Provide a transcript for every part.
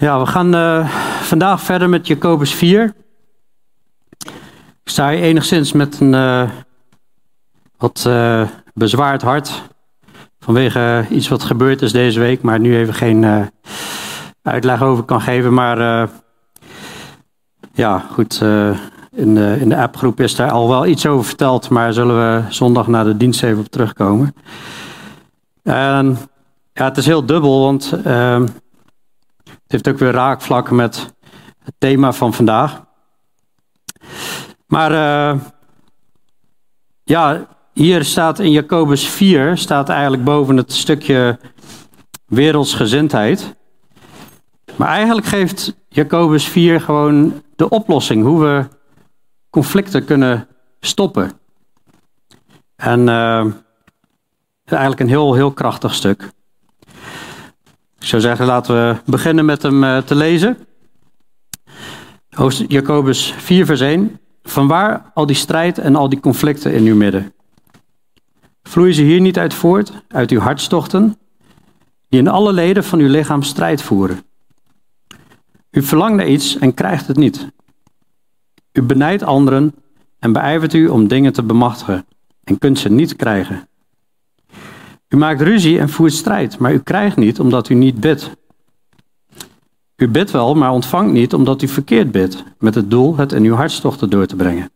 Ja, we gaan uh, vandaag verder met Jacobus 4. Ik sta hier enigszins met een uh, wat uh, bezwaard hart. Vanwege iets wat gebeurd is deze week, maar nu even geen uitleg over kan geven. Maar ja, goed. in, de, in de appgroep is daar al wel iets over verteld, maar zullen we zondag na de dienst even op terugkomen. En ja, het is heel dubbel, want ehm, het heeft ook weer raakvlakken met het thema van vandaag. Maar uh, ja, hier staat in Jacobus 4, staat eigenlijk boven het stukje wereldsgezindheid. Maar eigenlijk geeft Jacobus 4 gewoon de oplossing, hoe we conflicten kunnen stoppen. En uh, eigenlijk een heel, heel krachtig stuk. Ik zou zeggen, laten we beginnen met hem eh, te lezen. Jacobus 4, vers 1. Vanwaar al die strijd en al die conflicten in uw midden? Vloeien ze hier niet uit voort, uit uw hartstochten, die in alle leden van uw lichaam strijd voeren? U verlangt naar iets en krijgt het niet. U benijdt anderen en beijvert u om dingen te bemachtigen en kunt ze niet krijgen. U maakt ruzie en voert strijd, maar u krijgt niet omdat u niet bidt. U bidt wel, maar ontvangt niet omdat u verkeerd bidt, met het doel het in uw hartstochten door te brengen.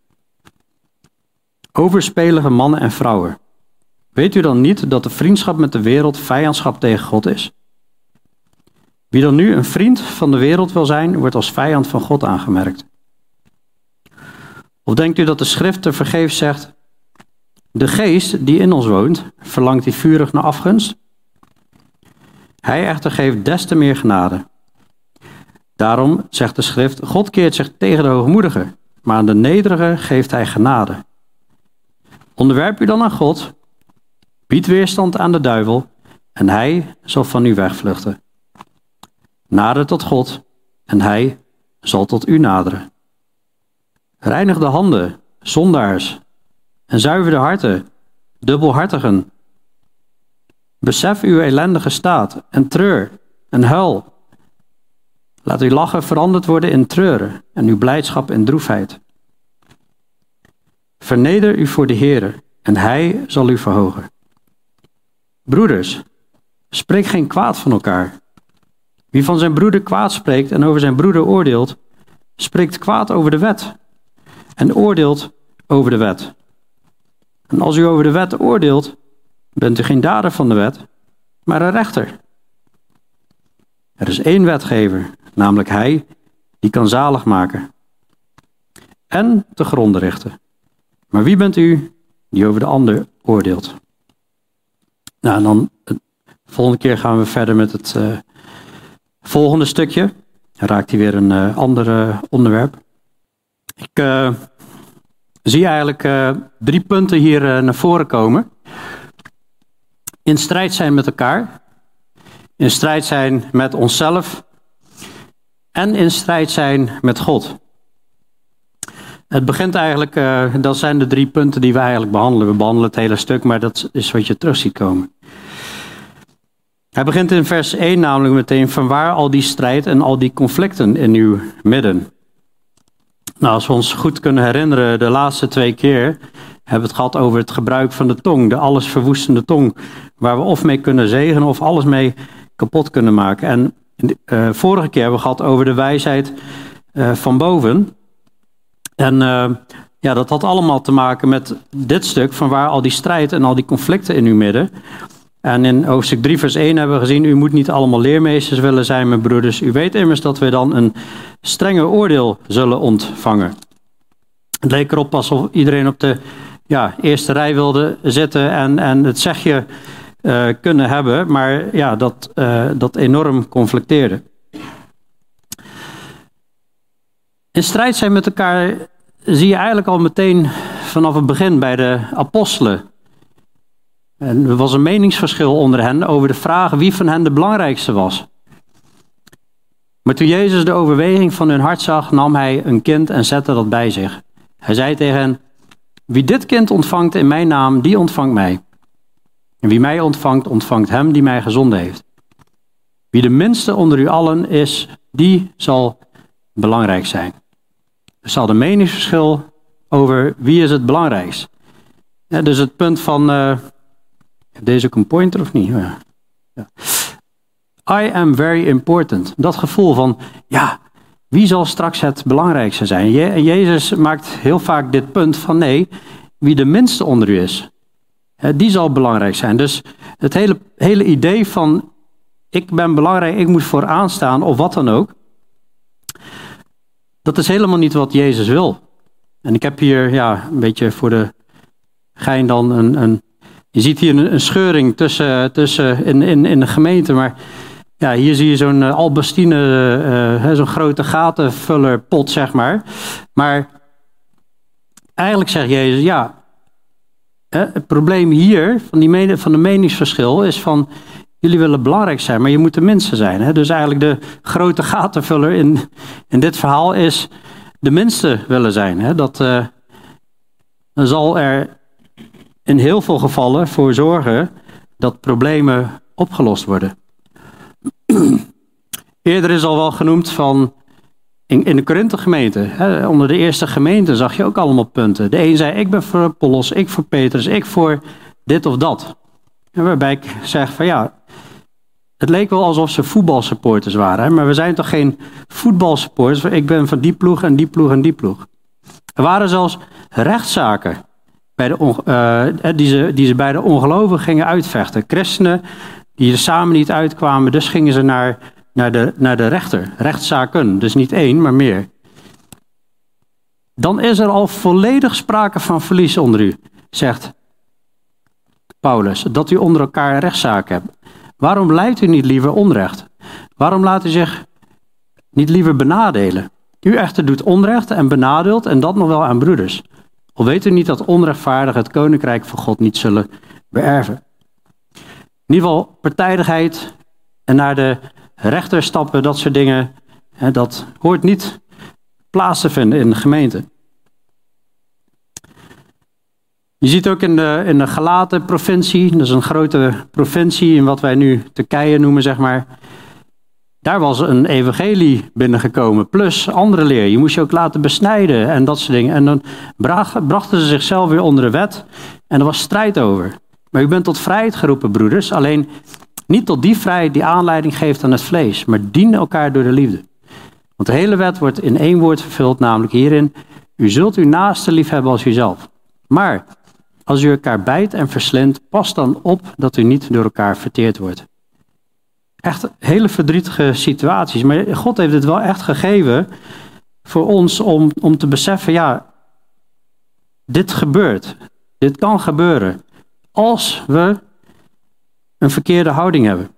Overspelige mannen en vrouwen. Weet u dan niet dat de vriendschap met de wereld vijandschap tegen God is? Wie dan nu een vriend van de wereld wil zijn, wordt als vijand van God aangemerkt. Of denkt u dat de schrift te vergeefs zegt: de geest die in ons woont, verlangt hij vurig naar afgunst? Hij echter geeft des te meer genade. Daarom zegt de schrift, God keert zich tegen de hoogmoedige, maar aan de nederige geeft hij genade. Onderwerp u dan aan God, bied weerstand aan de duivel, en hij zal van u wegvluchten. Nader tot God, en hij zal tot u naderen. Reinig de handen, zondaars, en zuiver de harten, dubbelhartigen. Besef uw ellendige staat en treur en huil. Laat uw lachen veranderd worden in treuren en uw blijdschap in droefheid. Verneder u voor de Heer en Hij zal u verhogen. Broeders, spreek geen kwaad van elkaar. Wie van zijn broeder kwaad spreekt en over zijn broeder oordeelt, spreekt kwaad over de wet en oordeelt over de wet. En als u over de wet oordeelt, bent u geen dader van de wet, maar een rechter. Er is één wetgever, namelijk Hij, die kan zalig maken en te gronden richten. Maar wie bent u die over de ander oordeelt? Nou, en dan de volgende keer gaan we verder met het uh, volgende stukje. Dan raakt hij weer een uh, ander onderwerp. Ik zie eigenlijk uh, drie punten hier uh, naar voren komen. In strijd zijn met elkaar, in strijd zijn met onszelf en in strijd zijn met God. Het begint eigenlijk, uh, dat zijn de drie punten die we eigenlijk behandelen. We behandelen het hele stuk, maar dat is wat je terug ziet komen. Hij begint in vers 1 namelijk meteen van waar al die strijd en al die conflicten in uw midden. Nou, als we ons goed kunnen herinneren, de laatste twee keer hebben we het gehad over het gebruik van de tong, de allesverwoestende tong, waar we of mee kunnen zegenen of alles mee kapot kunnen maken. En uh, vorige keer hebben we gehad over de wijsheid uh, van boven. En uh, ja, dat had allemaal te maken met dit stuk, van waar al die strijd en al die conflicten in uw midden. En in hoofdstuk 3, vers 1 hebben we gezien: U moet niet allemaal leermeesters willen zijn, mijn broeders. U weet immers dat we dan een strenge oordeel zullen ontvangen. Het leek erop alsof iedereen op de ja, eerste rij wilde zitten en, en het zegje uh, kunnen hebben, maar ja, dat, uh, dat enorm conflicteerde. In strijd zijn met elkaar zie je eigenlijk al meteen vanaf het begin bij de apostelen. En er was een meningsverschil onder hen over de vraag wie van hen de belangrijkste was. Maar toen Jezus de overweging van hun hart zag, nam hij een kind en zette dat bij zich. Hij zei tegen hen: Wie dit kind ontvangt in mijn naam, die ontvangt mij. En wie mij ontvangt, ontvangt hem die mij gezonden heeft. Wie de minste onder u allen is, die zal belangrijk zijn. Er zal een meningsverschil over wie is het belangrijkst. Ja, dus het punt van, uh, deze ook een pointer of niet? Ja. ja. I am very important. Dat gevoel van, ja, wie zal straks het belangrijkste zijn? Je, Jezus maakt heel vaak dit punt van, nee, wie de minste onder u is, die zal belangrijk zijn. Dus het hele, hele idee van, ik ben belangrijk, ik moet vooraan staan, of wat dan ook, dat is helemaal niet wat Jezus wil. En ik heb hier, ja, een beetje voor de gein dan een, een je ziet hier een, een scheuring tussen, tussen in, in, in de gemeente, maar ja, hier zie je zo'n uh, Albastine, uh, zo'n grote gatenvullerpot, zeg maar. Maar eigenlijk zegt Jezus, ja, het probleem hier van, die van de meningsverschil is van, jullie willen belangrijk zijn, maar je moet de minste zijn. Hè? Dus eigenlijk de grote gatenvuller in, in dit verhaal is de minste willen zijn. Hè? Dat, dan zal er in heel veel gevallen voor zorgen dat problemen opgelost worden. Eerder is al wel genoemd van in, in de Korinthe gemeente. onder de eerste gemeente zag je ook allemaal punten. De een zei: Ik ben voor Apollos, ik voor Petrus, ik voor dit of dat. En waarbij ik zeg van ja. Het leek wel alsof ze voetbalsupporters waren, maar we zijn toch geen voetbalsupporters? Ik ben van die ploeg en die ploeg en die ploeg. Er waren zelfs rechtszaken de, uh, die, ze, die ze bij de ongelovigen gingen uitvechten. Christenen die er samen niet uitkwamen, dus gingen ze naar, naar, de, naar de rechter. Rechtszaken, dus niet één, maar meer. Dan is er al volledig sprake van verlies onder u, zegt Paulus, dat u onder elkaar rechtszaken hebt. Waarom leidt u niet liever onrecht? Waarom laat u zich niet liever benadelen? U echter doet onrecht en benadeelt en dat nog wel aan broeders. Al weet u niet dat onrechtvaardig het koninkrijk van God niet zullen beërven. In ieder geval partijdigheid en naar de rechter stappen, dat soort dingen, dat hoort niet plaats te vinden in de gemeente. Je ziet ook in de, in de gelaten provincie, dat is een grote provincie in wat wij nu Turkije noemen, zeg maar. Daar was een evangelie binnengekomen, plus andere leer. Je moest je ook laten besnijden en dat soort dingen. En dan brachten ze zichzelf weer onder de wet en er was strijd over. Maar u bent tot vrijheid geroepen, broeders. Alleen niet tot die vrijheid die aanleiding geeft aan het vlees, maar dien elkaar door de liefde. Want de hele wet wordt in één woord vervuld, namelijk hierin: U zult uw naaste lief hebben als uzelf. Maar als u elkaar bijt en verslindt, pas dan op dat u niet door elkaar verteerd wordt. Echt hele verdrietige situaties. Maar God heeft het wel echt gegeven voor ons om, om te beseffen: ja, dit gebeurt. Dit kan gebeuren als we een verkeerde houding hebben.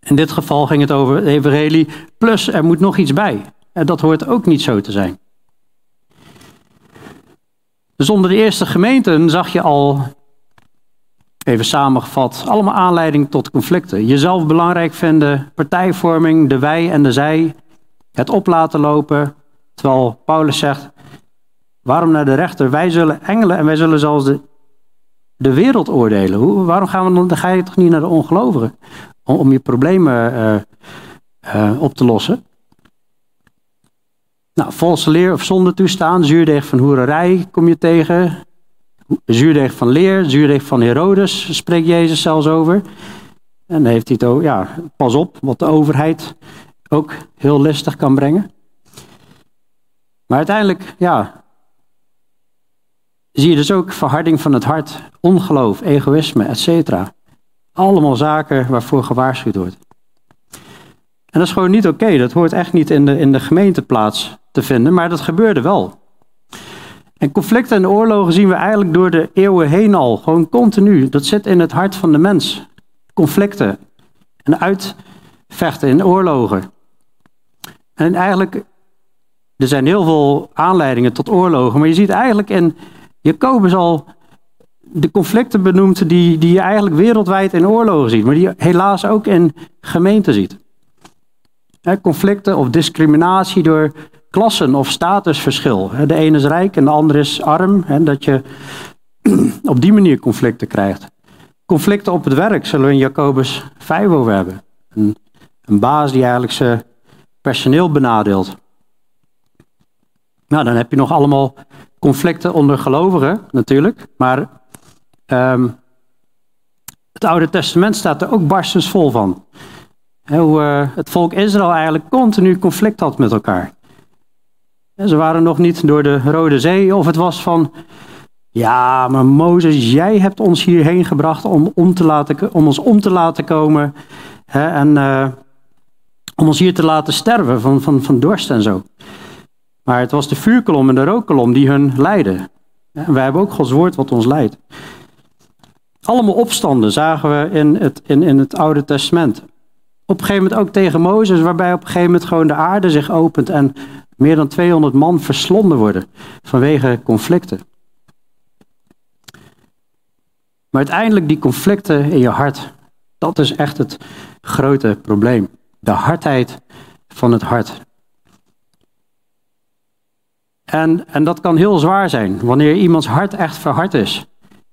In dit geval ging het over evangelie, plus er moet nog iets bij. En dat hoort ook niet zo te zijn. Dus onder de eerste gemeenten zag je al, even samengevat, allemaal aanleiding tot conflicten. Jezelf belangrijk vinden, partijvorming, de wij en de zij, het op laten lopen. Terwijl Paulus zegt, waarom naar de rechter? Wij zullen engelen en wij zullen zelfs de de wereld oordelen. Hoe, waarom gaan we dan, dan ga je toch niet naar de ongelovigen om, om je problemen uh, uh, op te lossen? Nou, valse leer of zonde toestaan, zuurdeeg van hoererij kom je tegen. Zuurdeeg van leer, zuurdeeg van Herodes spreekt Jezus zelfs over. En dan heeft hij het ook, ja, pas op wat de overheid ook heel listig kan brengen. Maar uiteindelijk, ja, zie je dus ook verharding van het hart, ongeloof, egoïsme, etc. Allemaal zaken waarvoor gewaarschuwd wordt. En dat is gewoon niet oké. Dat hoort echt niet in de, in de gemeente plaats te vinden, maar dat gebeurde wel. En conflicten en oorlogen zien we eigenlijk door de eeuwen heen al, gewoon continu. Dat zit in het hart van de mens. Conflicten en uitvechten in oorlogen. En eigenlijk, er zijn heel veel aanleidingen tot oorlogen, maar je ziet eigenlijk in Jacobus al de conflicten benoemd die, die je eigenlijk wereldwijd in oorlogen ziet, maar die je helaas ook in gemeenten ziet. conflicten of discriminatie door klassen of statusverschil. De ene is rijk en de andere is arm. dat je op die manier conflicten krijgt. Conflicten op het werk zullen we in Jacobus 5 over hebben. Een, baas die eigenlijk zijn personeel benadeeld. Nou, dan heb je nog allemaal conflicten onder gelovigen natuurlijk. Maar um, het Oude Testament staat er ook barstens vol van. hoe uh, het volk Israël eigenlijk continu conflict had met elkaar. Ze waren nog niet door de Rode Zee of het was van... Ja, maar Mozes, jij hebt ons hierheen gebracht om, om, te laten, om ons om te laten komen. en uh, om ons hier te laten sterven van, van, van dorst en zo. Maar het was de vuurkolom en de rookkolom die hun leidden. En wij hebben ook Gods woord wat ons leidt. Allemaal opstanden zagen we in het, in, in het Oude Testament. Op een gegeven moment ook tegen Mozes, waarbij op een gegeven moment gewoon de aarde zich opent en meer dan 200 man verslonden worden vanwege conflicten. Maar uiteindelijk die conflicten in je hart, dat is echt het grote probleem. De hardheid van het hart. En, en dat kan heel zwaar zijn, wanneer iemands hart echt verhard is.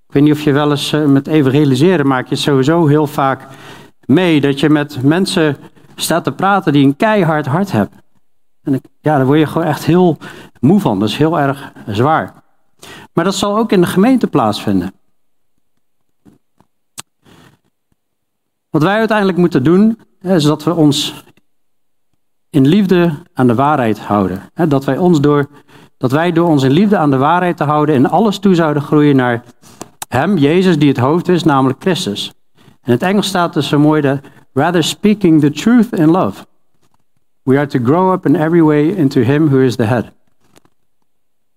Ik weet niet of je wel eens uh, met evangeliseren maak je sowieso heel vaak mee dat je met mensen staat te praten die een keihard hart hebben. En ja, daar word je gewoon echt heel moe van. Dat is heel erg zwaar. Maar dat zal ook in de gemeente plaatsvinden. Wat wij uiteindelijk moeten doen, is dat we ons in liefde aan de waarheid houden. Dat wij, ons door, dat wij door ons in liefde aan de waarheid te houden in alles toe zouden groeien naar Hem, Jezus, die het hoofd is, namelijk Christus. In het Engels staat dus zo mooi dat rather speaking the truth in love. We are to grow up in every way into Him who is the head.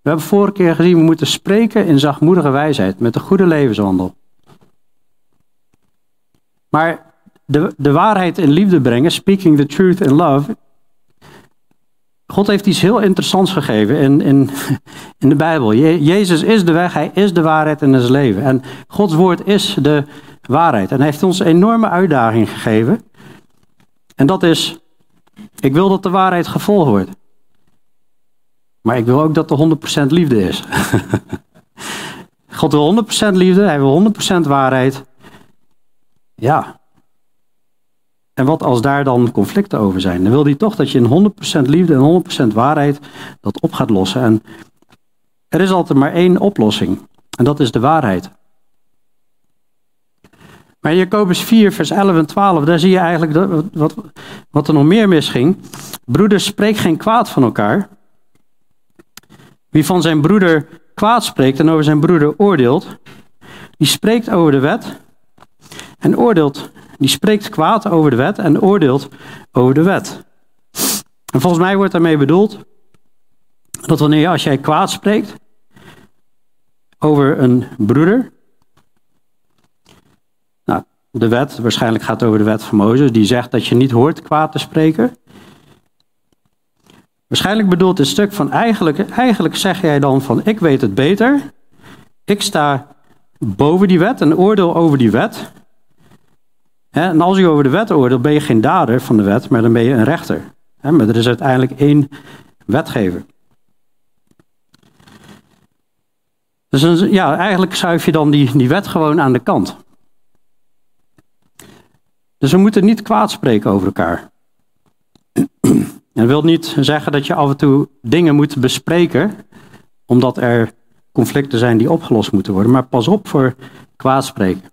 We hebben vorige keer gezien, we moeten spreken in zachtmoedige wijsheid, met een goede levenswandel. Maar de, de waarheid in liefde brengen, speaking the truth in love. God heeft iets heel interessants gegeven in, in, in de Bijbel. Jezus is de weg, hij is de waarheid in het leven. En Gods woord is de waarheid. En hij heeft ons een enorme uitdaging gegeven. En dat is, ik wil dat de waarheid gevolgd wordt. Maar ik wil ook dat er 100% liefde is. God wil 100% liefde, hij wil 100% waarheid. Ja, en wat als daar dan conflicten over zijn? Dan wil hij toch dat je in 100% liefde en 100% waarheid dat op gaat lossen. En er is altijd maar één oplossing. En dat is de waarheid. Maar Jacobus 4, vers 11 en 12, daar zie je eigenlijk wat, wat er nog meer misging. Broeders, spreek geen kwaad van elkaar. Wie van zijn broeder kwaad spreekt en over zijn broeder oordeelt, die spreekt over de wet en oordeelt die spreekt kwaad over de wet en oordeelt over de wet. En volgens mij wordt daarmee bedoeld dat wanneer als jij kwaad spreekt over een broeder, de wet, waarschijnlijk gaat het over de wet van Mozes, die zegt dat je niet hoort kwaad te spreken. Waarschijnlijk bedoelt dit stuk van eigenlijk, eigenlijk zeg jij dan van ik weet het beter, ik sta boven die wet en oordeel over die wet. En als u over de wet oordeelt, ben je geen dader van de wet, maar dan ben je een rechter. Maar er is uiteindelijk één wetgever. Dus ja, eigenlijk schuif je dan die, die wet gewoon aan de kant. Dus we moeten niet kwaad spreken over elkaar. En dat wil niet zeggen dat je af en toe dingen moet bespreken, omdat er conflicten zijn die opgelost moeten worden. Maar pas op voor kwaad spreken.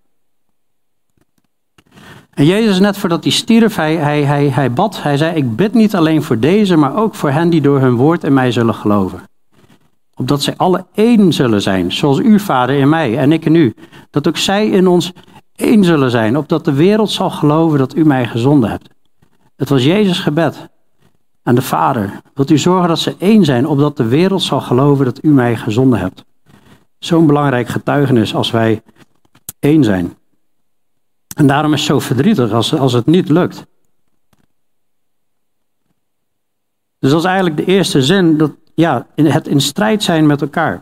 En Jezus, net voordat hij stierf, hij, hij, hij, hij bad. Hij zei: Ik bid niet alleen voor deze, maar ook voor hen die door hun woord in mij zullen geloven. Opdat zij alle één zullen zijn, zoals u, Vader, in mij en ik in u. Dat ook zij in ons één zullen zijn, opdat de wereld zal geloven dat u mij gezonden hebt. Het was Jezus' gebed aan de Vader. Wilt u zorgen dat ze één zijn, opdat de wereld zal geloven dat u mij gezonden hebt. Zo'n belangrijk getuigenis als wij één zijn. En daarom is het zo verdrietig als, als het niet lukt. Dus dat is eigenlijk de eerste zin, dat, ja, het in strijd zijn met elkaar.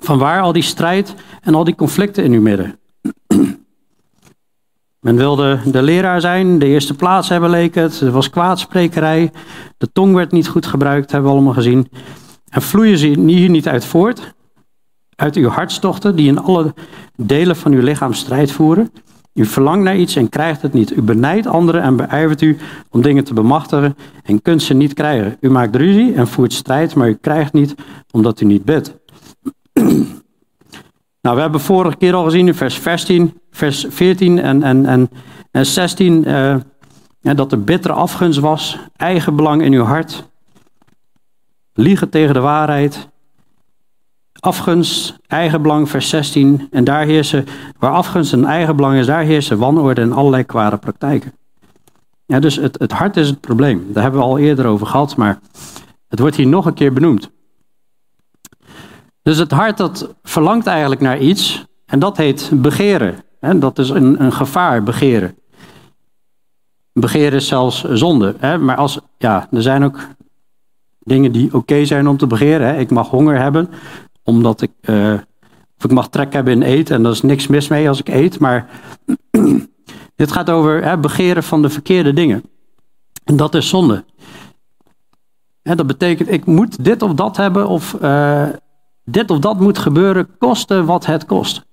Vanwaar al die strijd en al die conflicten in uw midden. Men wilde de leraar zijn, de eerste plaats hebben leek het, er was kwaadsprekerij, de tong werd niet goed gebruikt, hebben we allemaal gezien. En vloeien ze hier niet uit voort, uit uw hartstochten die in alle delen van uw lichaam strijd voeren. U verlangt naar iets en krijgt het niet. U benijdt anderen en beijvert u om dingen te bemachtigen en kunt ze niet krijgen. U maakt ruzie en voert strijd, maar u krijgt niet omdat u niet bidt. nou, we hebben vorige keer al gezien in vers 14, vers 14 en, en, en, en 16 uh, ja, dat er bittere afgunst was, eigen belang in uw hart, liegen tegen de waarheid, afgunst, eigenbelang, vers 16. En daar heersen, waar afgunst en eigenbelang is, daar heersen wanorde en allerlei kwade praktijken. Ja, dus het, het hart is het probleem. Daar hebben we al eerder over gehad, maar het wordt hier nog een keer benoemd. Dus het hart dat verlangt eigenlijk naar iets, en dat heet begeren. En dat is een, een gevaar, begeren. Begeren is zelfs zonde. Hè? Maar als, ja, er zijn ook dingen die oké zijn om te begeren. Hè? Ik mag honger hebben, omdat ik, uh, of ik mag trek hebben in eten en er is niks mis mee als ik eet. Maar dit gaat over hè, begeren van de verkeerde dingen. En dat is zonde. Hè, dat betekent, ik moet dit of dat hebben of uh, dit of dat moet gebeuren, koste wat het kost.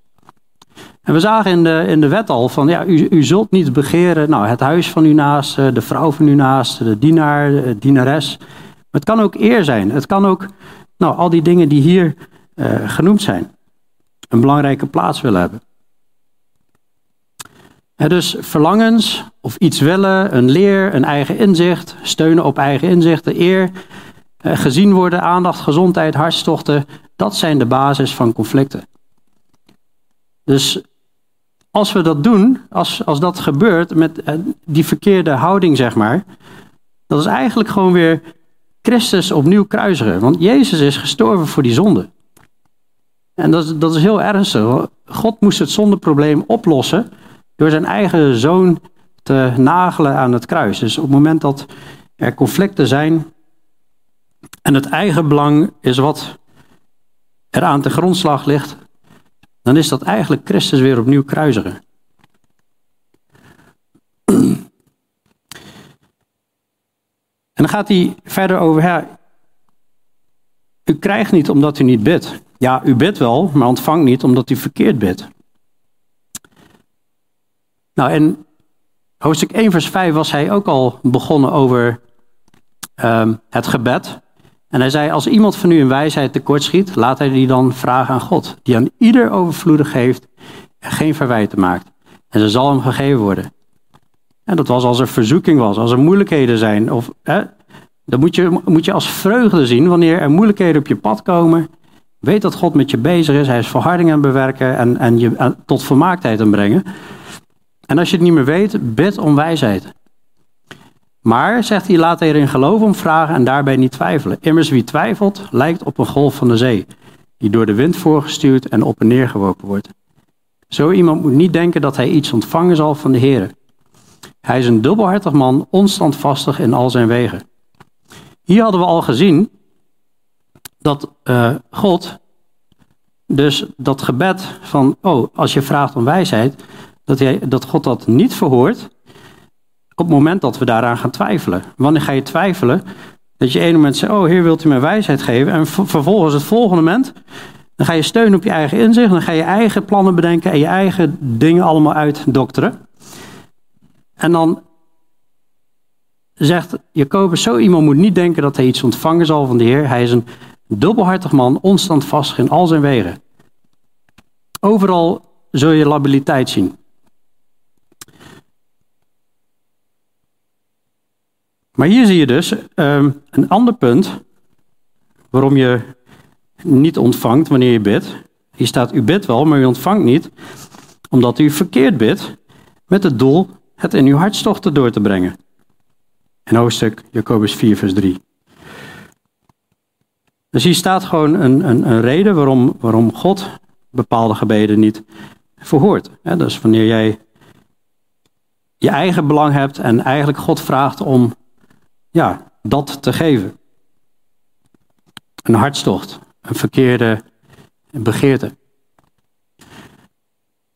En we zagen in de, in de wet al van, ja, u, u zult niet begeren, nou, het huis van uw naaste, de vrouw van uw naaste, de dienaar, de dienares. Maar het kan ook eer zijn. Het kan ook, nou, al die dingen die hier uh, genoemd zijn. Een belangrijke plaats willen hebben. dus verlangens of iets willen, een leer, een eigen inzicht, steunen op eigen inzichten, eer, uh, gezien worden, aandacht, gezondheid, hartstochten, dat zijn de basis van conflicten. Dus als we dat doen, als, als dat gebeurt met uh, die verkeerde houding, zeg maar, dat is eigenlijk gewoon weer Christus opnieuw kruisigen. Want Jezus is gestorven voor die zonde. En dat is, dat is heel ernstig. God moest het zondeprobleem oplossen door zijn eigen zoon te nagelen aan het kruis. Dus op het moment dat er conflicten zijn en het eigen belang is wat er aan de grondslag ligt, dan is dat eigenlijk Christus weer opnieuw kruisigen. En dan gaat hij verder over, u krijgt niet omdat u niet bidt. Ja, u bidt wel, maar ontvangt niet omdat u verkeerd bidt. Nou, in hoofdstuk 1, vers 5 was hij ook al begonnen over um, het gebed. En hij zei, als iemand van u een wijsheid tekortschiet, laat hij die dan vragen aan God, die aan ieder overvloedig geeft en geen verwijten maakt. En ze zal hem gegeven worden. En dat was als er verzoeking was, als er moeilijkheden zijn. Of, hè, dan moet je, moet je als vreugde zien wanneer er moeilijkheden op je pad komen. Weet dat God met je bezig is. Hij is verharding aan bewerken en, en je tot vermaaktheid aan brengen. En als je het niet meer weet, bid om wijsheid. Maar, zegt hij, laat erin geloven om vragen en daarbij niet twijfelen. Immers wie twijfelt, lijkt op een golf van de zee, die door de wind voorgestuurd en op en neer geworpen wordt. Zo iemand moet niet denken dat hij iets ontvangen zal van de Heer. Hij is een dubbelhartig man, onstandvastig in al zijn wegen. Hier hadden we al gezien dat uh, God, dus dat gebed van, oh, als je vraagt om wijsheid, dat, hij, dat God dat niet verhoort op het moment dat we daaraan gaan twijfelen. Wanneer ga je twijfelen? Dat je een moment zegt, oh Heer, wilt u mij wijsheid geven? En vervolgens het volgende moment, dan ga je steunen op je eigen inzicht, dan ga je eigen plannen bedenken en je eigen dingen allemaal uitdokteren. En dan zegt Jacobus, zo iemand moet niet denken dat hij iets ontvangen zal van de Heer. Hij is een dubbelhartig man, onstandvastig in al zijn wegen. Overal zul je labiliteit zien. Maar hier zie je dus um, een ander punt waarom je niet ontvangt wanneer je bidt. Hier staat, u bidt wel, maar u ontvangt niet, omdat u verkeerd bidt, met het doel het in uw hartstochten door te brengen. In hoofdstuk Jacobus 4, vers 3. Dus hier staat gewoon een, een, een reden waarom, waarom God bepaalde gebeden niet verhoort. dus wanneer jij je eigen belang hebt en eigenlijk God vraagt om ja, dat te geven. Een hartstocht, een verkeerde begeerte.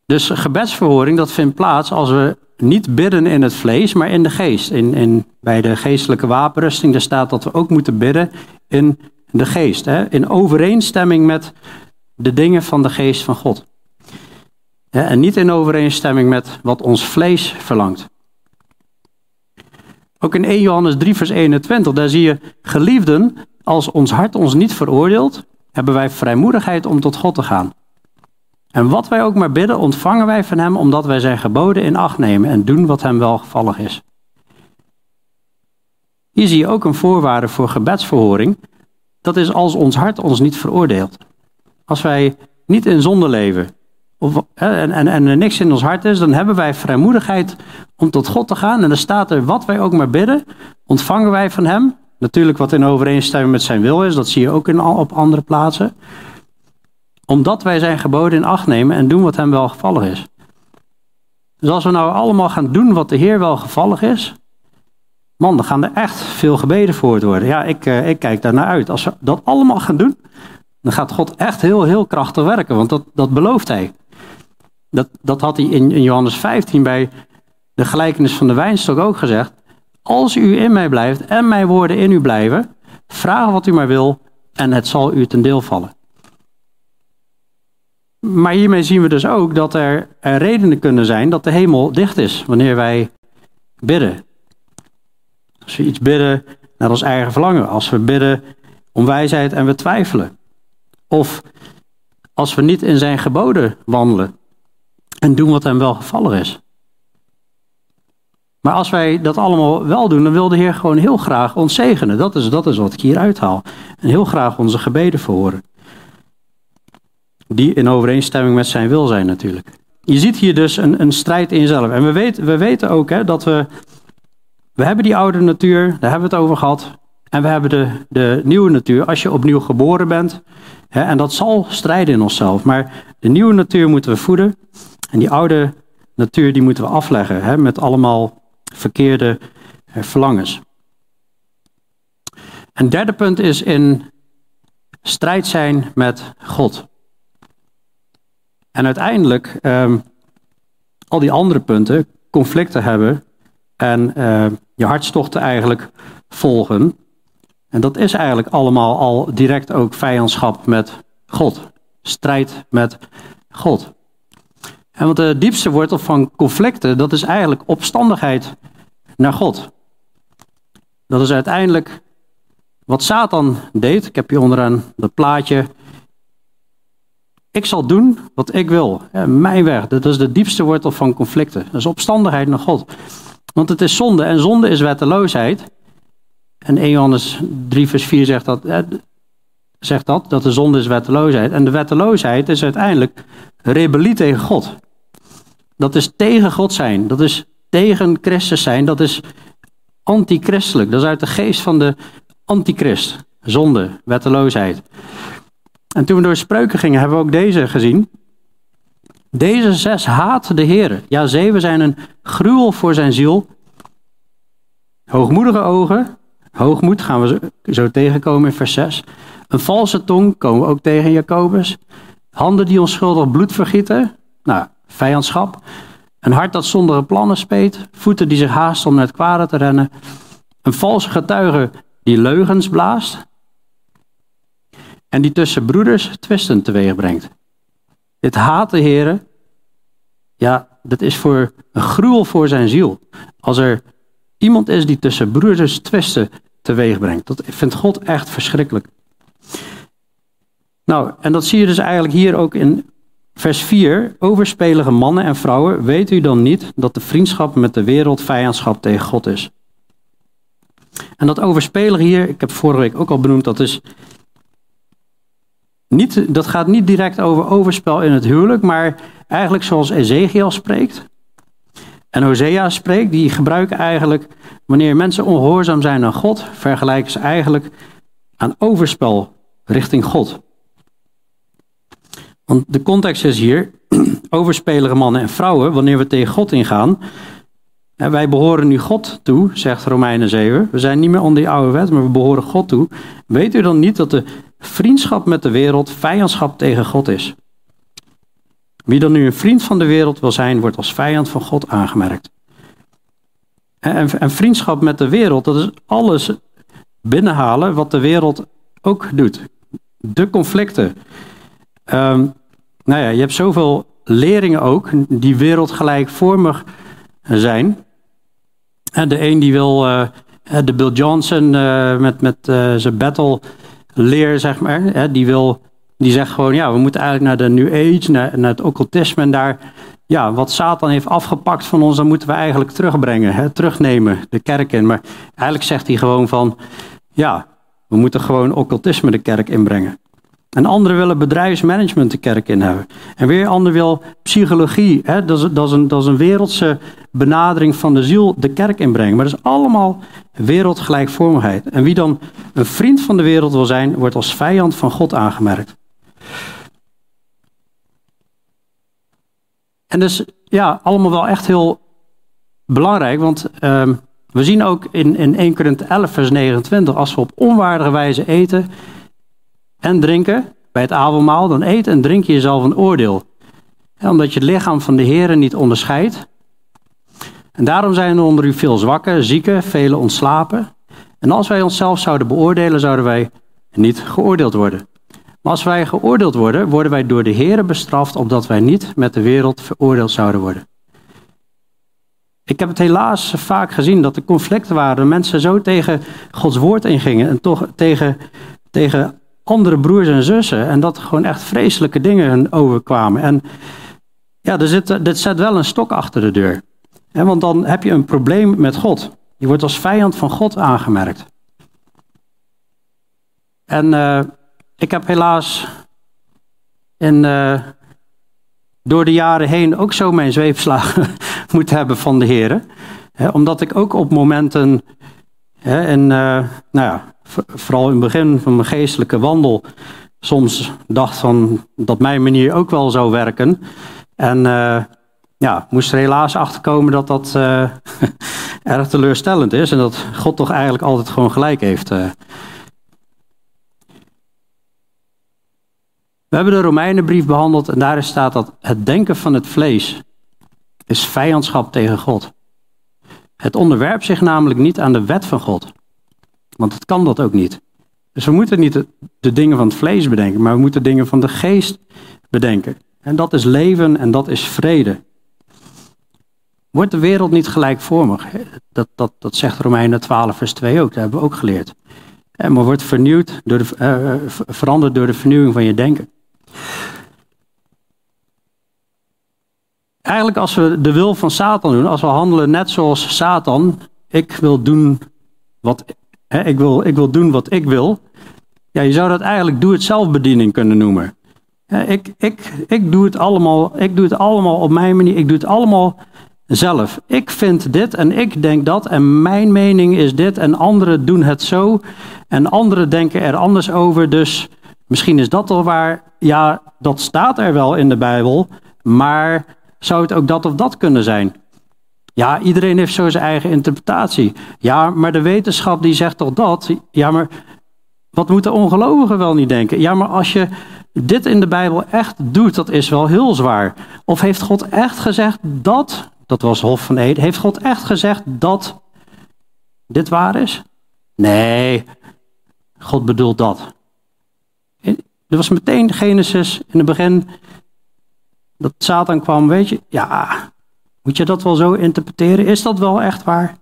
Dus gebedsverhoring, dat vindt plaats als we niet bidden in het vlees, maar in de geest. In, in, bij de geestelijke wapenrusting daar staat dat we ook moeten bidden in de geest. Hè? In overeenstemming met de dingen van de geest van God. en niet in overeenstemming met wat ons vlees verlangt. Ook in 1 Johannes 3, vers 21, daar zie je, geliefden, als ons hart ons niet veroordeelt, hebben wij vrijmoedigheid om tot God te gaan. En wat wij ook maar bidden, ontvangen wij van Hem, omdat wij zijn geboden in acht nemen en doen wat Hem welgevallig is. Hier zie je ook een voorwaarde voor gebedsverhoring. Dat is als ons hart ons niet veroordeelt. Als wij niet in zonde leven of, en, en, en er niks in ons hart is, dan hebben wij vrijmoedigheid om tot God te gaan. En dan staat er, wat wij ook maar bidden, ontvangen wij van Hem. Natuurlijk wat in overeenstemming met zijn wil is, dat zie je ook in, op andere plaatsen. Omdat wij zijn geboden in acht nemen en doen wat hem wel gevallig is. Dus als we nou allemaal gaan doen wat de Heer wel gevallig is, man, dan gaan er echt veel gebeden voor worden. Ja, ik, eh, ik kijk daar naar uit. Als we dat allemaal gaan doen, dan gaat God echt heel, heel krachtig werken, want dat, dat belooft hij. Dat, dat had hij in Johannes 15 bij de gelijkenis van de wijnstok ook gezegd. Als u in mij blijft en mijn woorden in u blijven, vraag wat u maar wil en het zal u ten deel vallen. Maar hiermee zien we dus ook dat er, redenen kunnen zijn dat de hemel dicht is wanneer wij bidden. Als we iets bidden naar ons eigen verlangen, als we bidden om wijsheid en we twijfelen. Of als we niet in zijn geboden wandelen en doen wat hem wel gevallen is. Maar als wij dat allemaal wel doen, dan wil de Heer gewoon heel graag ons zegenen. Dat is, dat is wat ik hier uithaal. En heel graag onze gebeden verhoren. Die in overeenstemming met zijn wil zijn natuurlijk. Je ziet hier dus een, een strijd in jezelf. En we, weten, we weten ook hè, dat we... We hebben die oude natuur, daar hebben we het over gehad. En we hebben de, de nieuwe natuur. Als je opnieuw geboren bent. Hè, en dat zal strijden in onszelf. Maar de nieuwe natuur moeten we voeden. En die oude natuur die moeten we afleggen. Hè, met allemaal verkeerde eh, verlangens. Een derde punt is in strijd zijn met God. En uiteindelijk um, al die andere punten, conflicten hebben en uh, je hartstochten eigenlijk volgen. En dat is eigenlijk allemaal al direct ook vijandschap met God. Strijd met God. En want de diepste wortel van conflicten, dat is eigenlijk opstandigheid naar God. Dat is uiteindelijk wat Satan deed. Ik heb hier onderaan dat plaatje. Ik zal doen wat ik wil. mijn weg. Dat is de diepste wortel van conflicten. Dat is opstandigheid naar God. Want het is zonde en zonde is wetteloosheid. En 1 Johannes 3 vers 4 zegt dat, zegt dat, dat de zonde is wetteloosheid. En de wetteloosheid is uiteindelijk rebellie tegen God. Dat is tegen God zijn. Dat is tegen Christus zijn. Dat is antichristelijk. Dat is uit de geest van de antichrist. Zonde, wetteloosheid. En toen we door spreuken gingen, hebben we ook deze gezien. Deze zes haat de Heer. Ja, zeven zijn een gruwel voor zijn ziel. Hoogmoedige ogen. Hoogmoed gaan we zo tegenkomen in vers 6. Een valse tong komen we ook tegen in Jacobus. Handen die onschuldig bloed vergieten. Nou, vijandschap. Een hart dat zonder plannen speet. Voeten die zich haasten om naar het kwade te rennen. Een valse getuige die leugens blaast. En die tussen broeders twisten teweeg brengt. Dit haat de Heer. Ja, dat is voor een gruwel voor zijn ziel. Als er iemand is die tussen broeders twisten teweeg brengt. Dat vindt God echt verschrikkelijk. Nou, en dat zie je dus eigenlijk hier ook in Vers 4. Overspelige mannen en vrouwen, weet u dan niet dat de vriendschap met de wereld vijandschap tegen God is? En dat overspelen hier, ik heb vorige week ook al benoemd, dat is niet, dat gaat niet direct over overspel in het huwelijk, maar eigenlijk zoals Ezekiel spreekt. En Hosea spreekt, die gebruiken eigenlijk, wanneer mensen ongehoorzaam zijn aan God, vergelijken ze eigenlijk aan overspel richting God. Want de context is hier, overspelige mannen en vrouwen, wanneer we tegen God ingaan. Wij behoren nu God toe, zegt Romeinen 7. We zijn niet meer onder die oude wet, maar we behoren God toe. Weet u dan niet dat de vriendschap met de wereld vijandschap tegen God is? Wie dan nu een vriend van de wereld wil zijn, wordt als vijand van God aangemerkt. En vriendschap met de wereld, dat is alles binnenhalen wat de wereld ook doet. De conflicten, Um, nou ja, je hebt zoveel leringen ook, die wereldgelijkvormig zijn. En de een die wil, uh, de Bill Johnson uh, met, met uh, zijn battle leer, zeg maar, die wil, die zegt gewoon, ja, we moeten eigenlijk naar de New Age, naar, het occultisme en daar, ja, wat Satan heeft afgepakt van ons, dan moeten we eigenlijk terugbrengen, hè, terugnemen, de kerk in. Maar eigenlijk zegt hij gewoon van, ja, we moeten gewoon occultisme de kerk inbrengen. En anderen willen bedrijfsmanagement de kerk in hebben. En weer ander wil psychologie. Hè? Dat, is, dat, is een, dat is een wereldse benadering van de ziel de kerk inbrengen. Maar dat is allemaal wereldgelijkvormigheid. En wie dan een vriend van de wereld wil zijn, wordt als vijand van God aangemerkt. En dus ja, allemaal wel echt heel belangrijk. Want um, we zien ook in, in 1 Korinthe 11 vers 29, als we op onwaardige wijze eten en drinken bij het avondmaal, dan eet en drink je jezelf een oordeel. omdat je het lichaam van de Heer niet onderscheidt. En daarom zijn er onder u veel zwakken, zieken, velen ontslapen. En als wij onszelf zouden beoordelen, zouden wij niet geoordeeld worden. Maar als wij geoordeeld worden, worden wij door de Heer bestraft, opdat wij niet met de wereld veroordeeld zouden worden. Ik heb het helaas vaak gezien dat er conflicten waren, mensen zo tegen Gods woord ingingen en toch tegen, tegen andere broers en zussen. En dat gewoon echt vreselijke dingen overkwamen. En ja, er zit, dit zet wel een stok achter de deur. want dan heb je een probleem met God. Je wordt als vijand van God aangemerkt. En uh, ik heb helaas in, uh, door de jaren heen ook zo mijn zweepslagen moeten hebben van de Heer. omdat ik ook op momenten, en nou ja, vooral in het begin van mijn geestelijke wandel, soms dacht van dat mijn manier ook wel zou werken. En uh, ja, moest er helaas achter komen dat dat uh, erg teleurstellend is en dat God toch eigenlijk altijd gewoon gelijk heeft. Uh. We hebben de Romeinenbrief behandeld en daarin staat dat het denken van het vlees is vijandschap tegen God. Het onderwerpt zich namelijk niet aan de wet van God. Want het kan dat ook niet. Dus we moeten niet de, dingen van het vlees bedenken, maar we moeten dingen van de geest bedenken. En dat is leven en dat is vrede. Wordt de wereld niet gelijkvormig? Dat, dat, dat zegt Romeinen 12, vers 2 ook, dat hebben we ook geleerd. Maar wordt vernieuwd door de, uh, veranderd door de vernieuwing van je denken. Eigenlijk als we de wil van Satan doen, als we handelen net zoals Satan, ik wil doen wat ik, wil, ik wil doen wat ik wil. Ja, je zou dat eigenlijk doe-het-zelf-bediening kunnen noemen. ik, ik, ik, doe het allemaal, ik doe het allemaal op mijn manier. Ik doe het allemaal zelf. Ik vind dit en ik denk dat en mijn mening is dit en anderen doen het zo en anderen denken er anders over. Dus misschien is dat al waar. Ja, dat staat er wel in de Bijbel, maar zou het ook dat of dat kunnen zijn? Ja, iedereen heeft zo zijn eigen interpretatie. Ja, maar de wetenschap die zegt toch dat? Ja, maar wat moeten ongelovigen wel niet denken? Ja, maar als je dit in de Bijbel echt doet, dat is wel heel zwaar. Of heeft God echt gezegd dat, dat was Hof van Eden, heeft God echt gezegd dat dit waar is? Nee, God bedoelt dat. Er was meteen Genesis in het begin dat Satan kwam, weet je, ja, moet je dat wel zo interpreteren? Is dat wel echt waar?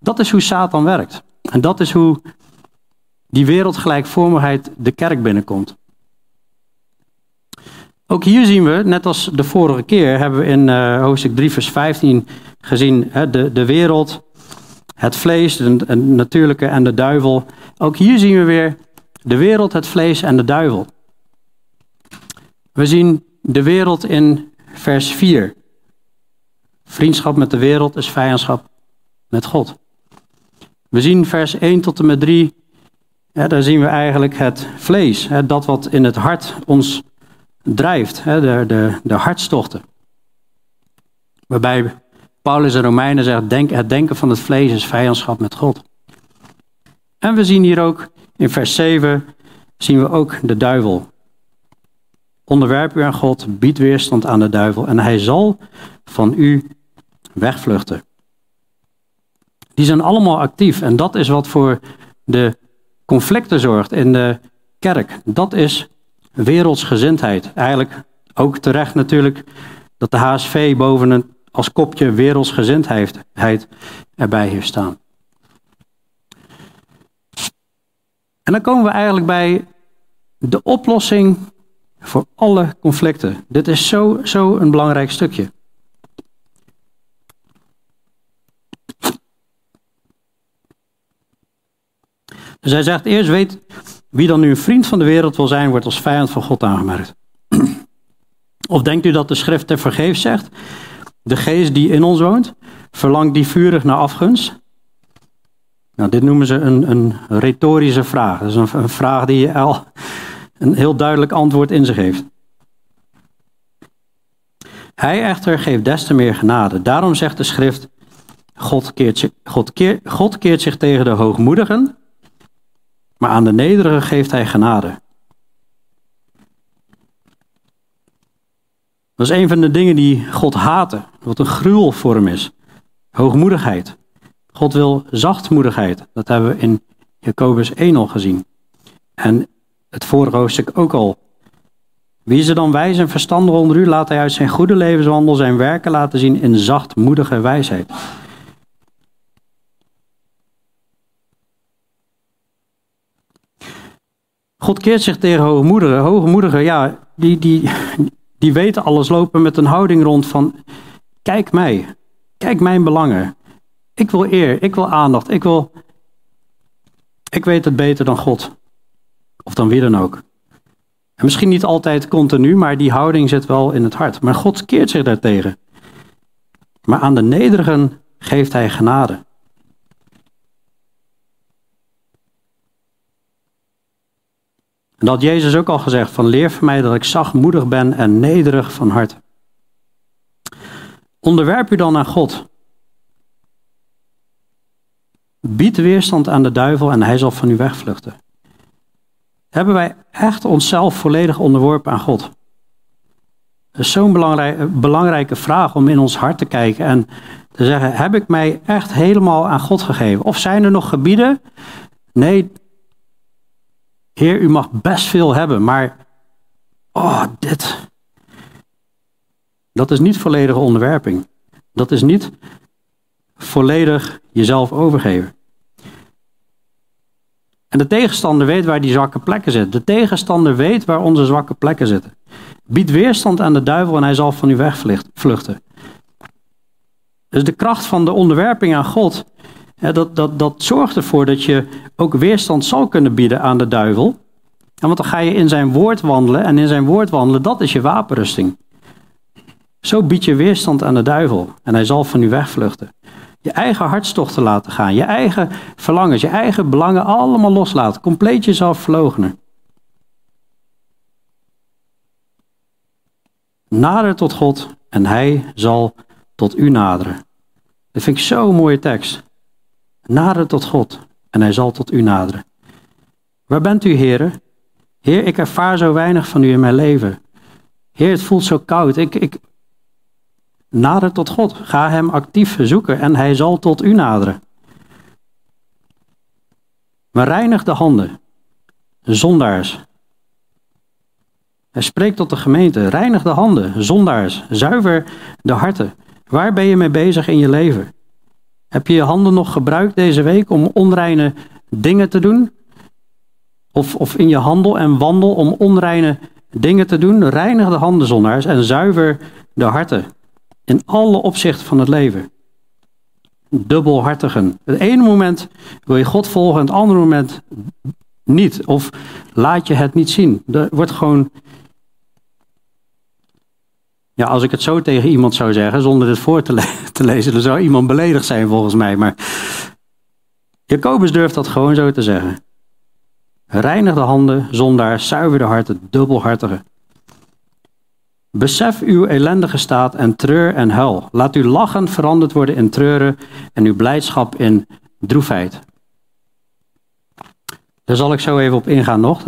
Dat is hoe Satan werkt. En dat is hoe die wereldgelijkvormigheid de kerk binnenkomt. Ook hier zien we, net als de vorige keer, hebben we in uh, hoofdstuk 3, vers 15 gezien, hè, de, de wereld, het vlees, de, natuurlijke en de duivel. Ook hier zien we weer de wereld, het vlees en de duivel. We zien de wereld in vers 4. Vriendschap met de wereld is vijandschap met God. We zien vers 1 tot en met 3, hè, daar zien we eigenlijk het vlees, hè, dat wat in het hart ons drijft, hè, de, de, de hartstochten. Waarbij Paulus en Romeinen zegt, denk, het denken van het vlees is vijandschap met God. En we zien hier ook in vers 7, zien we ook de duivel. Onderwerp u aan God, bied weerstand aan de duivel en hij zal van u wegvluchten. Die zijn allemaal actief en dat is wat voor de conflicten zorgt in de kerk. Dat is wereldsgezindheid. Eigenlijk Ook terecht natuurlijk dat de HSV boven een als kopje wereldsgezindheid erbij heeft staan. En dan komen we eigenlijk bij de oplossing voor alle conflicten. Dit is zo, zo een belangrijk stukje. Hij zegt eerst weet wie dan nu een vriend van de wereld wil zijn, wordt als vijand van God aangemerkt. Of denkt u dat de schrift te vergeefs zegt? De geest die in ons woont, verlangt die vurig naar afgunst? Nou, dit noemen ze een, een retorische vraag. Dat is een, een vraag die al een heel duidelijk antwoord in zich heeft. Hij echter geeft des te meer genade. Daarom zegt de schrift, God keert, God, keert, God keert zich tegen de hoogmoedigen, maar aan de nederigen geeft hij genade. Dat is een van de dingen die God haatte, wat een gruwel voor hem is. Hoogmoedigheid. God wil zachtmoedigheid. Dat hebben we in Jacobus 1 al gezien. En het vorige hoofdstuk ook al. Wie er dan wijs en verstandig onder u? Laat hij uit zijn goede levenswandel zijn werken laten zien in zachtmoedige wijsheid. God keert zich tegen hoogmoedigen. Hoogmoedigen, ja, die, die, die weten alles, lopen met een houding rond van: kijk mij, kijk mijn belangen. Ik wil eer, ik wil aandacht, ik wil. Ik weet het beter dan God. Of dan wie dan ook. En misschien niet altijd continu, maar die houding zit wel in het hart. Maar God keert zich daartegen. Maar aan de nederigen geeft hij genade. En dat had Jezus ook al gezegd: van leer van mij dat ik zachtmoedig ben en nederig van hart. Onderwerp u dan aan God. Bied weerstand aan de duivel en hij zal van u wegvluchten. Hebben wij echt onszelf volledig onderworpen aan God? Dat is zo'n belangrijke vraag om in ons hart te kijken en te zeggen: heb ik mij echt helemaal aan God gegeven? Of zijn er nog gebieden? Nee, Heer, u mag best veel hebben, maar oh, dit. Dat is niet volledige onderwerping. Dat is niet volledig jezelf overgeven. En de tegenstander weet waar die zwakke plekken zitten. De tegenstander weet waar onze zwakke plekken zitten. Bied weerstand aan de duivel en hij zal van u wegvluchten. Dus de kracht van de onderwerping aan God dat, dat, dat zorgt ervoor dat je ook weerstand zal kunnen bieden aan de duivel. want dan ga je in zijn woord wandelen en in zijn woord wandelen, dat is je wapenrusting. Zo bied je weerstand aan de duivel en hij zal van u wegvluchten. Je eigen hartstochten laten gaan, je eigen verlangens, je eigen belangen allemaal loslaten. Compleet jezelf verloochenen. Nader tot God en hij zal tot u naderen. Dat vind ik zo'n mooie tekst. Nader tot God en hij zal tot u naderen. Waar bent u, heren? Heer, ik ervaar zo weinig van u in mijn leven. Heer, het voelt zo koud. Ik, ik... Nader tot God. Ga hem actief zoeken en hij zal tot u naderen. Maar reinig de handen, zondaars. Hij spreekt tot de gemeente. Reinig de handen, zondaars. Zuiver de harten. Waar ben je mee bezig in je leven? Heb je je handen nog gebruikt deze week om onreine dingen te doen? Of, of in je handel en wandel om onreine dingen te doen? Reinig de handen zondaars en zuiver de harten. In alle opzichten van het leven. Dubbelhartigen. Het ene moment wil je God volgen, het andere moment niet. Of laat je het niet zien. Er wordt gewoon ja, als ik het zo tegen iemand zou zeggen, zonder dit voor te, te, lezen, dan zou iemand beledigd zijn volgens mij. Maar Jacobus durft dat gewoon zo te zeggen. Reinig de handen, zondaar, zuiver de harten, dubbelhartige. Besef uw ellendige staat en treur en huil. Laat uw lachen veranderd worden in treuren en uw blijdschap in droefheid. Daar zal ik zo even op ingaan nog,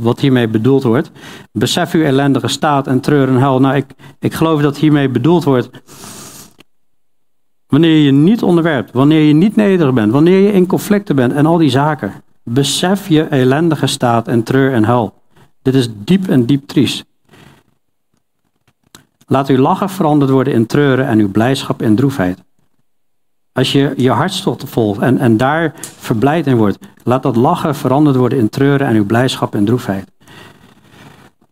wat hiermee bedoeld wordt. Besef uw ellendige staat en treur en huil. Nou, ik, ik geloof dat hiermee bedoeld wordt. Wanneer je niet onderwerpt, wanneer je niet nederig bent, wanneer je in conflicten bent en al die zaken. Besef je ellendige staat en treur en huil. Dit is diep en diep triest. Laat uw lachen veranderd worden in treuren en uw blijdschap in droefheid. Als je je hartstocht volgt en, en daar verblijd in wordt, laat dat lachen veranderd worden in treuren en uw blijdschap in droefheid.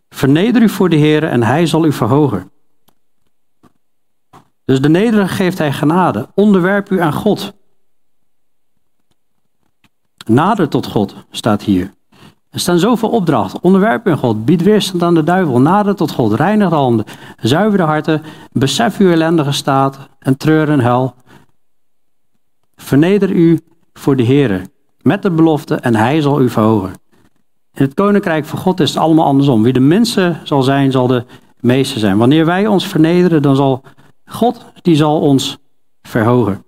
Verneder u voor de Heer en hij zal u verhogen. Dus de nederige geeft hij genade. Onderwerp u aan God. Nader tot God staat hier. Er staan zoveel opdrachten. Onderwerp u aan God. Bied weerstand aan de duivel. Nader tot God. Reinig de handen. Zuiver de harten. Besef uw ellendige staat en treur en hel. Verneder u voor de Heer met de belofte en hij zal u verhogen. In het koninkrijk van God is het allemaal andersom. Wie de minste zal zijn, zal de meeste zijn. Wanneer wij ons vernederen, dan zal God, die zal ons verhogen.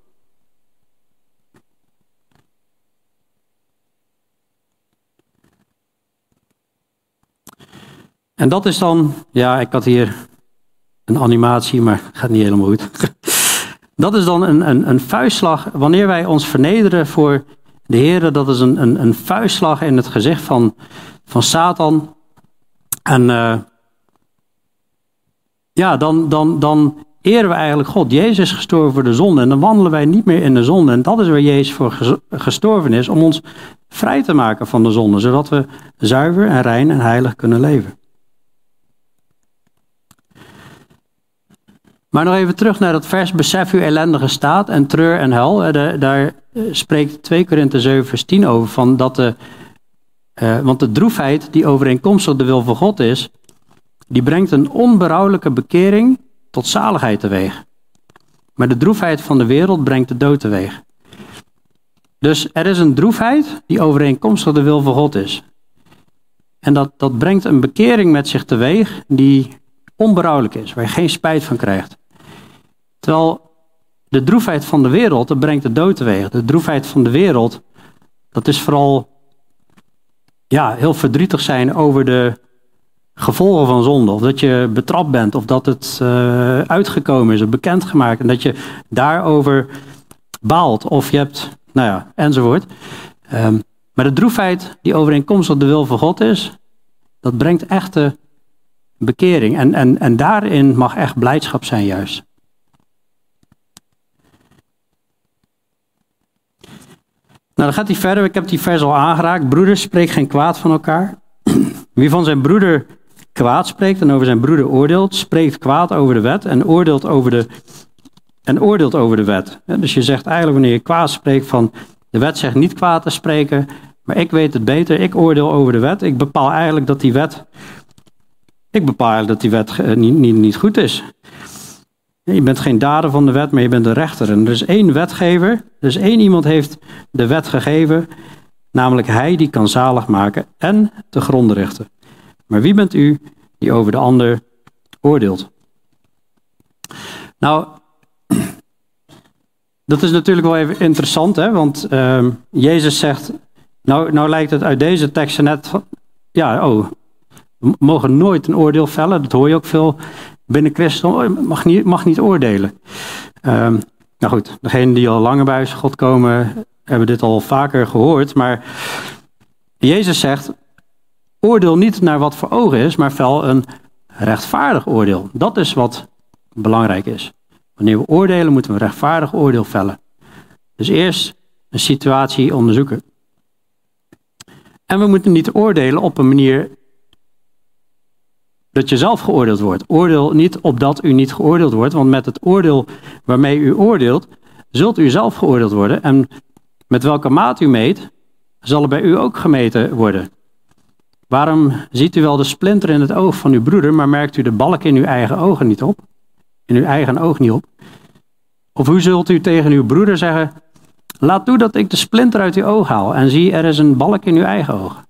En dat is dan, ja, ik had hier een animatie, maar het gaat niet helemaal goed. Dat is dan een, een, een vuistslag. Wanneer wij ons vernederen voor de Heer, dat is een, een, een vuistslag in het gezicht van, van Satan. En uh, ja, dan, dan, dan eren we eigenlijk God. Jezus is gestorven voor de zonde en dan wandelen wij niet meer in de zonde. En dat is waar Jezus voor gestorven is, om ons vrij te maken van de zonde, zodat we zuiver en rein en heilig kunnen leven. Maar nog even terug naar dat vers, besef uw ellendige staat en treur en hel. Eh, daar eh, spreekt 2 Korinthe 7 vers 10 over, van dat de, uh, want de droefheid die overeenkomstig de wil van God is, die brengt een onberouwelijke bekering tot zaligheid teweeg. Maar de droefheid van de wereld brengt de dood teweeg. Dus er is een droefheid die overeenkomstig de wil van God is. En dat, dat brengt een bekering met zich teweeg die onberouwelijk is, waar je geen spijt van krijgt. Terwijl de droefheid van de wereld, dat brengt de dood teweeg. De droefheid van de wereld, dat is vooral ja, heel verdrietig zijn over de gevolgen van zonde. Of dat je betrapt bent, of dat het uh, uitgekomen is, of bekendgemaakt. En dat je daarover baalt, of je hebt, nou ja, enzovoort. Um, maar de droefheid die overeenkomstig de wil van God is, dat brengt echte bekering. En, en, en daarin mag echt blijdschap zijn juist. Nou, dan gaat hij verder. Ik heb die vers al aangeraakt. Broeders, spreek geen kwaad van elkaar. Wie van zijn broeder kwaad spreekt en over zijn broeder oordeelt, spreekt kwaad over de wet en oordeelt over de, en oordeelt over de wet. Dus je zegt eigenlijk wanneer je kwaad spreekt van de wet zegt niet kwaad te spreken, maar ik weet het beter, ik oordeel over de wet. Ik bepaal eigenlijk dat die wet, ik bepaal dat die wet eh, niet, niet, niet goed is. Je bent geen dader van de wet, maar je bent de rechter. En er is één wetgever, dus één iemand heeft de wet gegeven, namelijk hij die kan zalig maken en te gronden richten. Maar wie bent u die over de ander oordeelt? Nou, dat is natuurlijk wel even interessant, hè? want uh, Jezus zegt, nou, nou lijkt het uit deze teksten net, ja, oh, we mogen nooit een oordeel vellen, dat hoor je ook veel binnen christen, mag niet, mag niet oordelen. Um, nou goed, degenen die al langer bij God komen, hebben dit al vaker gehoord, maar Jezus zegt, oordeel niet naar wat voor ogen is, maar wel een rechtvaardig oordeel. Dat is wat belangrijk is. Wanneer we oordelen, moeten we een rechtvaardig oordeel vellen. Dus eerst een situatie onderzoeken. En we moeten niet oordelen op een manier dat je zelf geoordeeld wordt. Oordeel niet opdat u niet geoordeeld wordt, want met het oordeel waarmee u oordeelt, zult u zelf geoordeeld worden. En met welke maat u meet, zal er bij u ook gemeten worden. Waarom ziet u wel de splinter in het oog van uw broeder, maar merkt u de balk in uw eigen ogen niet op? In uw eigen oog niet op? Of hoe zult u tegen uw broeder zeggen: Laat toe dat ik de splinter uit uw oog haal en zie er is een balk in uw eigen oog?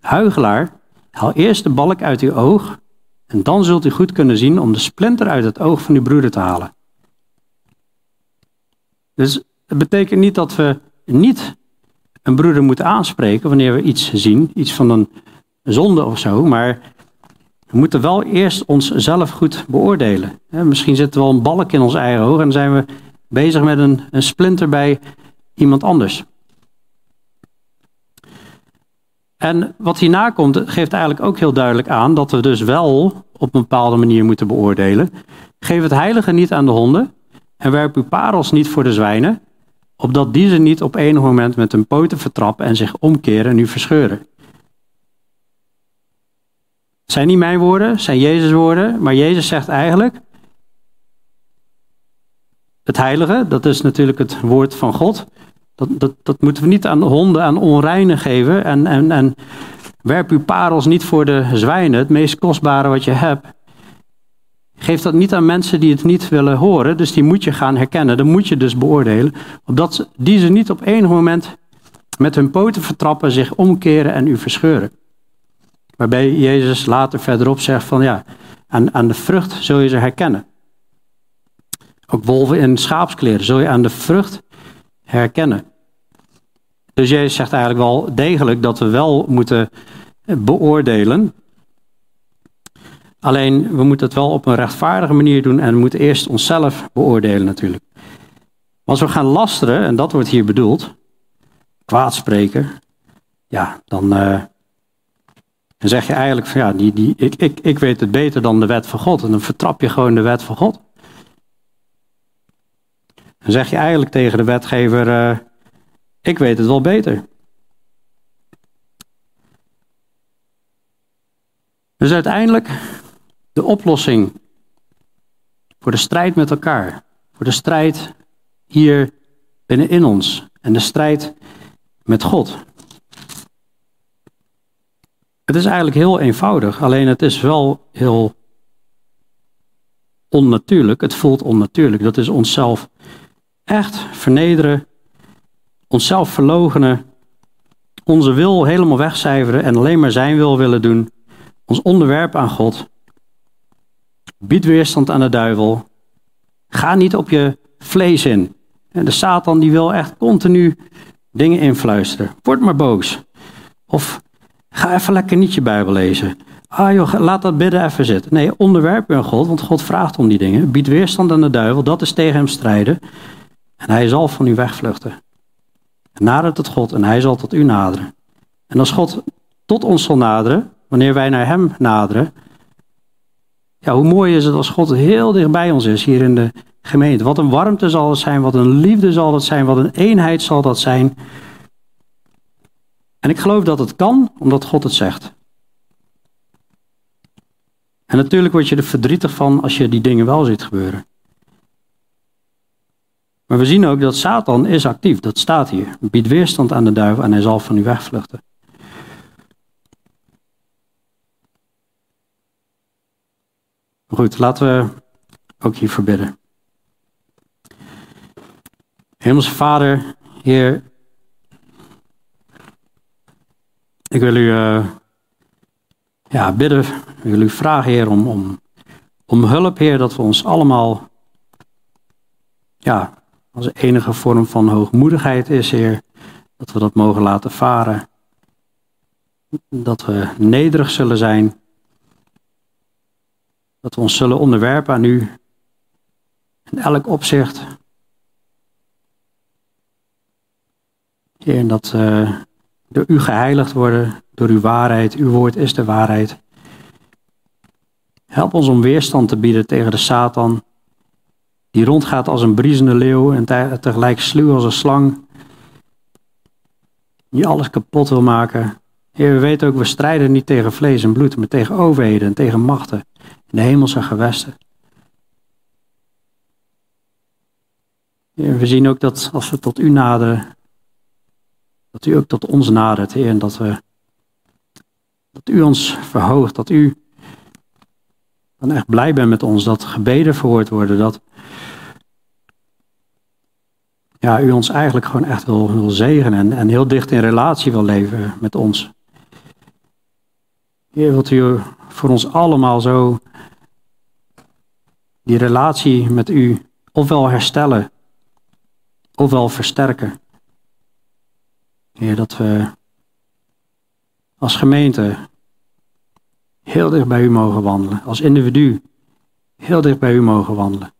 Huigelaar, haal eerst de balk uit uw oog en dan zult u goed kunnen zien om de splinter uit het oog van uw broeder te halen. Dus het betekent niet dat we niet een broeder moeten aanspreken wanneer we iets zien, iets van een zonde of zo, maar we moeten wel eerst onszelf goed beoordelen. Misschien zit er wel een balk in ons eigen oog en zijn we bezig met een, een splinter bij iemand anders. En wat hierna komt, geeft eigenlijk ook heel duidelijk aan dat we dus wel op een bepaalde manier moeten beoordelen. Geef het heilige niet aan de honden en werp uw parels niet voor de zwijnen, opdat die ze niet op enig moment met hun poten vertrappen en zich omkeren en u verscheuren. Zijn niet mijn woorden, zijn Jezus' woorden, maar Jezus zegt eigenlijk, het heilige, dat is natuurlijk het woord van God, dat, dat, dat moeten we niet aan honden, aan onreinen geven en, en, en werp uw parels niet voor de zwijnen, het meest kostbare wat je hebt. Geef dat niet aan mensen die het niet willen horen, dus die moet je gaan herkennen. Dan moet je dus beoordelen, opdat die ze niet op enig moment met hun poten vertrappen, zich omkeren en u verscheuren. Waarbij Jezus later verderop zegt van ja, aan, aan de vrucht zul je ze herkennen. Ook wolven in schaapskleren zul je aan de vrucht herkennen. Dus Jezus zegt eigenlijk wel degelijk dat we wel moeten beoordelen. Alleen we moeten het wel op een rechtvaardige manier doen en we moeten eerst onszelf beoordelen natuurlijk. als we gaan lasteren, en dat wordt hier bedoeld, kwaadspreken, ja, dan, uh, dan zeg je eigenlijk van ja, die, die, ik, ik, ik weet het beter dan de wet van God. En dan vertrap je gewoon de wet van God. Dan zeg je eigenlijk tegen de wetgever, uh, ik weet het wel beter. Dus uiteindelijk de oplossing voor de strijd met elkaar, voor de strijd hier binnenin ons en de strijd met God. Het is eigenlijk heel eenvoudig, alleen het is wel heel onnatuurlijk. Het voelt onnatuurlijk. Dat is onszelf echt vernederen, onszelf verlogenen, onze wil helemaal wegcijferen en alleen maar zijn wil willen doen, ons onderwerp aan God Bied weerstand aan de duivel. Ga niet op je vlees in. De Satan die wil echt continu dingen influisteren. Word maar boos. Of ga even lekker niet je Bijbel lezen. Ah joh, laat dat bidden even zitten. Nee, onderwerp je aan God, want God vraagt om die dingen. Bied weerstand aan de duivel, dat is tegen hem strijden. En hij zal van u wegvluchten. Nader tot God en hij zal tot u naderen. En als God tot ons zal naderen, wanneer wij naar hem naderen, ja, hoe mooi is het als God heel dicht bij ons is hier in de gemeente. Wat een warmte zal het zijn, wat een liefde zal het zijn, wat een eenheid zal dat zijn. En ik geloof dat het kan, omdat God het zegt. En natuurlijk word je er verdrietig van als je die dingen wel ziet gebeuren. Maar we zien ook dat Satan is actief, dat staat hier. Biedt weerstand aan de duivel en hij zal van u wegvluchten. Goed, laten we ook hier verbidden. Hemelse Vader, Heer, ik wil u uh, ja, bidden, ik wil u vragen, Heer, om, om, om hulp, Heer, dat we ons allemaal, ja, als enige vorm van hoogmoedigheid is, Heer, dat we dat mogen laten varen. Dat we nederig zullen zijn dat we ons zullen onderwerpen aan u. In elk opzicht. Heer, dat uh, door u geheiligd worden, door uw waarheid. Uw woord is de waarheid. Help ons om weerstand te bieden tegen de Satan, die rondgaat als een briesende leeuw en tegelijk sluw als een slang, die alles kapot wil maken. Heer, we weten ook, we strijden niet tegen vlees en bloed, maar tegen overheden en tegen machten in de hemelse gewesten. Heer, we zien ook dat als we tot u naderen, dat u ook tot ons nadert, Heer, en dat, we, dat u ons verhoogt, dat u dan echt blij bent met ons, dat gebeden verhoord worden, dat ja, u ons eigenlijk gewoon echt wil, wil zegenen en, en heel dicht in relatie wil leven met ons. Heer, wilt u voor ons allemaal zo die relatie met u ofwel herstellen, ofwel versterken. Heer, dat we als gemeente heel dicht bij u mogen wandelen, als individu heel dicht bij u mogen wandelen.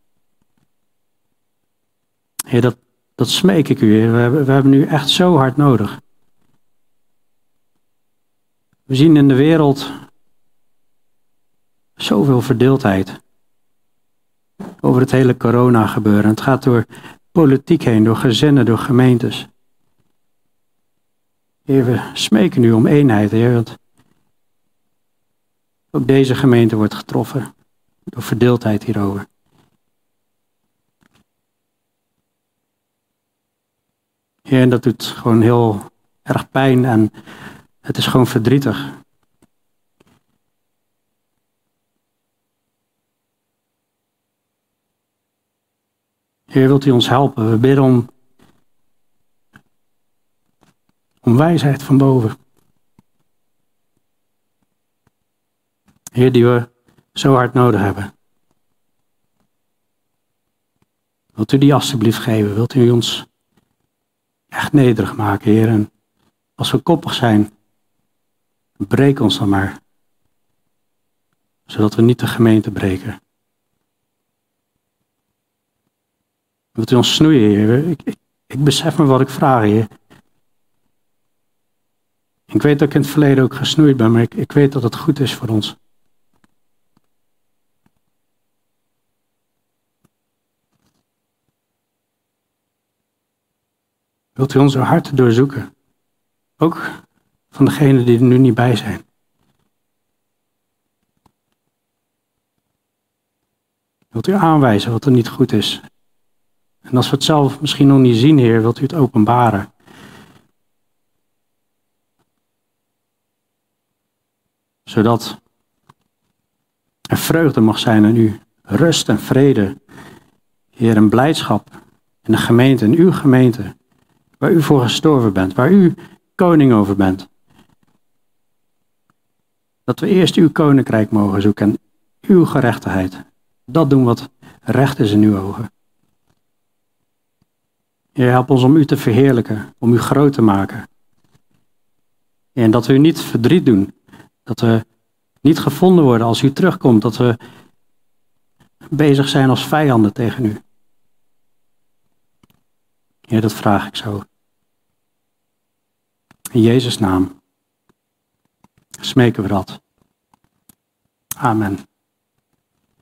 Heer, dat, dat smeek ik u. We hebben, we hebben echt zo hard nodig. We zien in de wereld zoveel verdeeldheid over het hele corona gebeuren. Het gaat door politiek heen, door gezinnen, door gemeentes. Heer, we smeken u om eenheid, want ook deze gemeente wordt getroffen door verdeeldheid hierover. Heer, en dat doet gewoon heel erg pijn en het is gewoon verdrietig. Heer, wilt u ons helpen? We bidden om, om wijsheid van boven. Heer, die we zo hard nodig hebben. Wilt u die alstublieft geven? Wilt u ons echt nederig maken, Heer? En als we koppig zijn, breek ons dan maar. Zodat we niet de gemeente breken. Wilt u ons snoeien, Heer? Ik, ik, ik besef me wat ik vraag, Heer. Ik weet dat ik in het verleden ook gesnoeid ben, maar ik, ik weet dat het goed is voor ons. Wilt u onze harten doorzoeken? Ook van degenen die er nu niet bij zijn. Wilt u aanwijzen wat er niet goed is? En als we het zelf misschien nog niet zien, Heer, wilt u het openbaren? Zodat er vreugde mag zijn in u, rust en vrede, Heer, en blijdschap in de gemeente, in uw gemeente, waar u voor gestorven bent, waar u koning over bent. Dat we eerst uw koninkrijk mogen zoeken en uw gerechtigheid. Dat doen wat recht is in uw ogen. Heer, help ons om u te verheerlijken, om u groot te maken. En dat we u niet verdriet doen, dat we niet gevonden worden als u terugkomt, dat we bezig zijn als vijanden tegen u. Heer, dat vraag ik zo. In Jezus' naam smeken we dat. Amen.